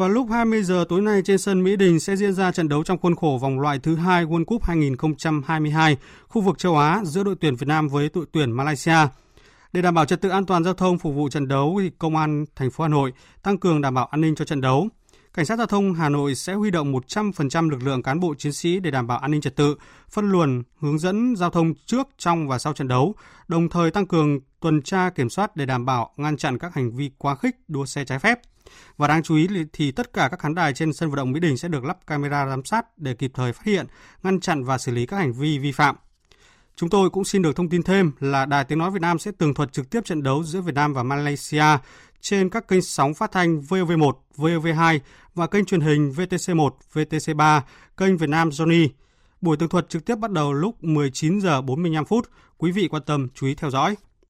Vào lúc 20 giờ tối nay trên sân Mỹ Đình sẽ diễn ra trận đấu trong khuôn khổ vòng loại thứ hai World Cup 2022 khu vực châu Á giữa đội tuyển Việt Nam với đội tuyển Malaysia. Để đảm bảo trật tự an toàn giao thông phục vụ trận đấu, thì Công an thành phố Hà Nội tăng cường đảm bảo an ninh cho trận đấu. Cảnh sát giao thông Hà Nội sẽ huy động 100% lực lượng cán bộ chiến sĩ để đảm bảo an ninh trật tự, phân luồng, hướng dẫn giao thông trước, trong và sau trận đấu, đồng thời tăng cường tuần tra kiểm soát để đảm bảo ngăn chặn các hành vi quá khích, đua xe trái phép. Và đáng chú ý thì tất cả các khán đài trên sân vận động Mỹ Đình sẽ được lắp camera giám sát để kịp thời phát hiện, ngăn chặn và xử lý các hành vi vi phạm. Chúng tôi cũng xin được thông tin thêm là Đài Tiếng Nói Việt Nam sẽ tường thuật trực tiếp trận đấu giữa Việt Nam và Malaysia trên các kênh sóng phát thanh VOV1, VOV2 và kênh truyền hình VTC1, VTC3, kênh Việt Nam Johnny. Buổi tường thuật trực tiếp bắt đầu lúc 19 giờ 45 phút. Quý vị quan tâm chú ý theo dõi.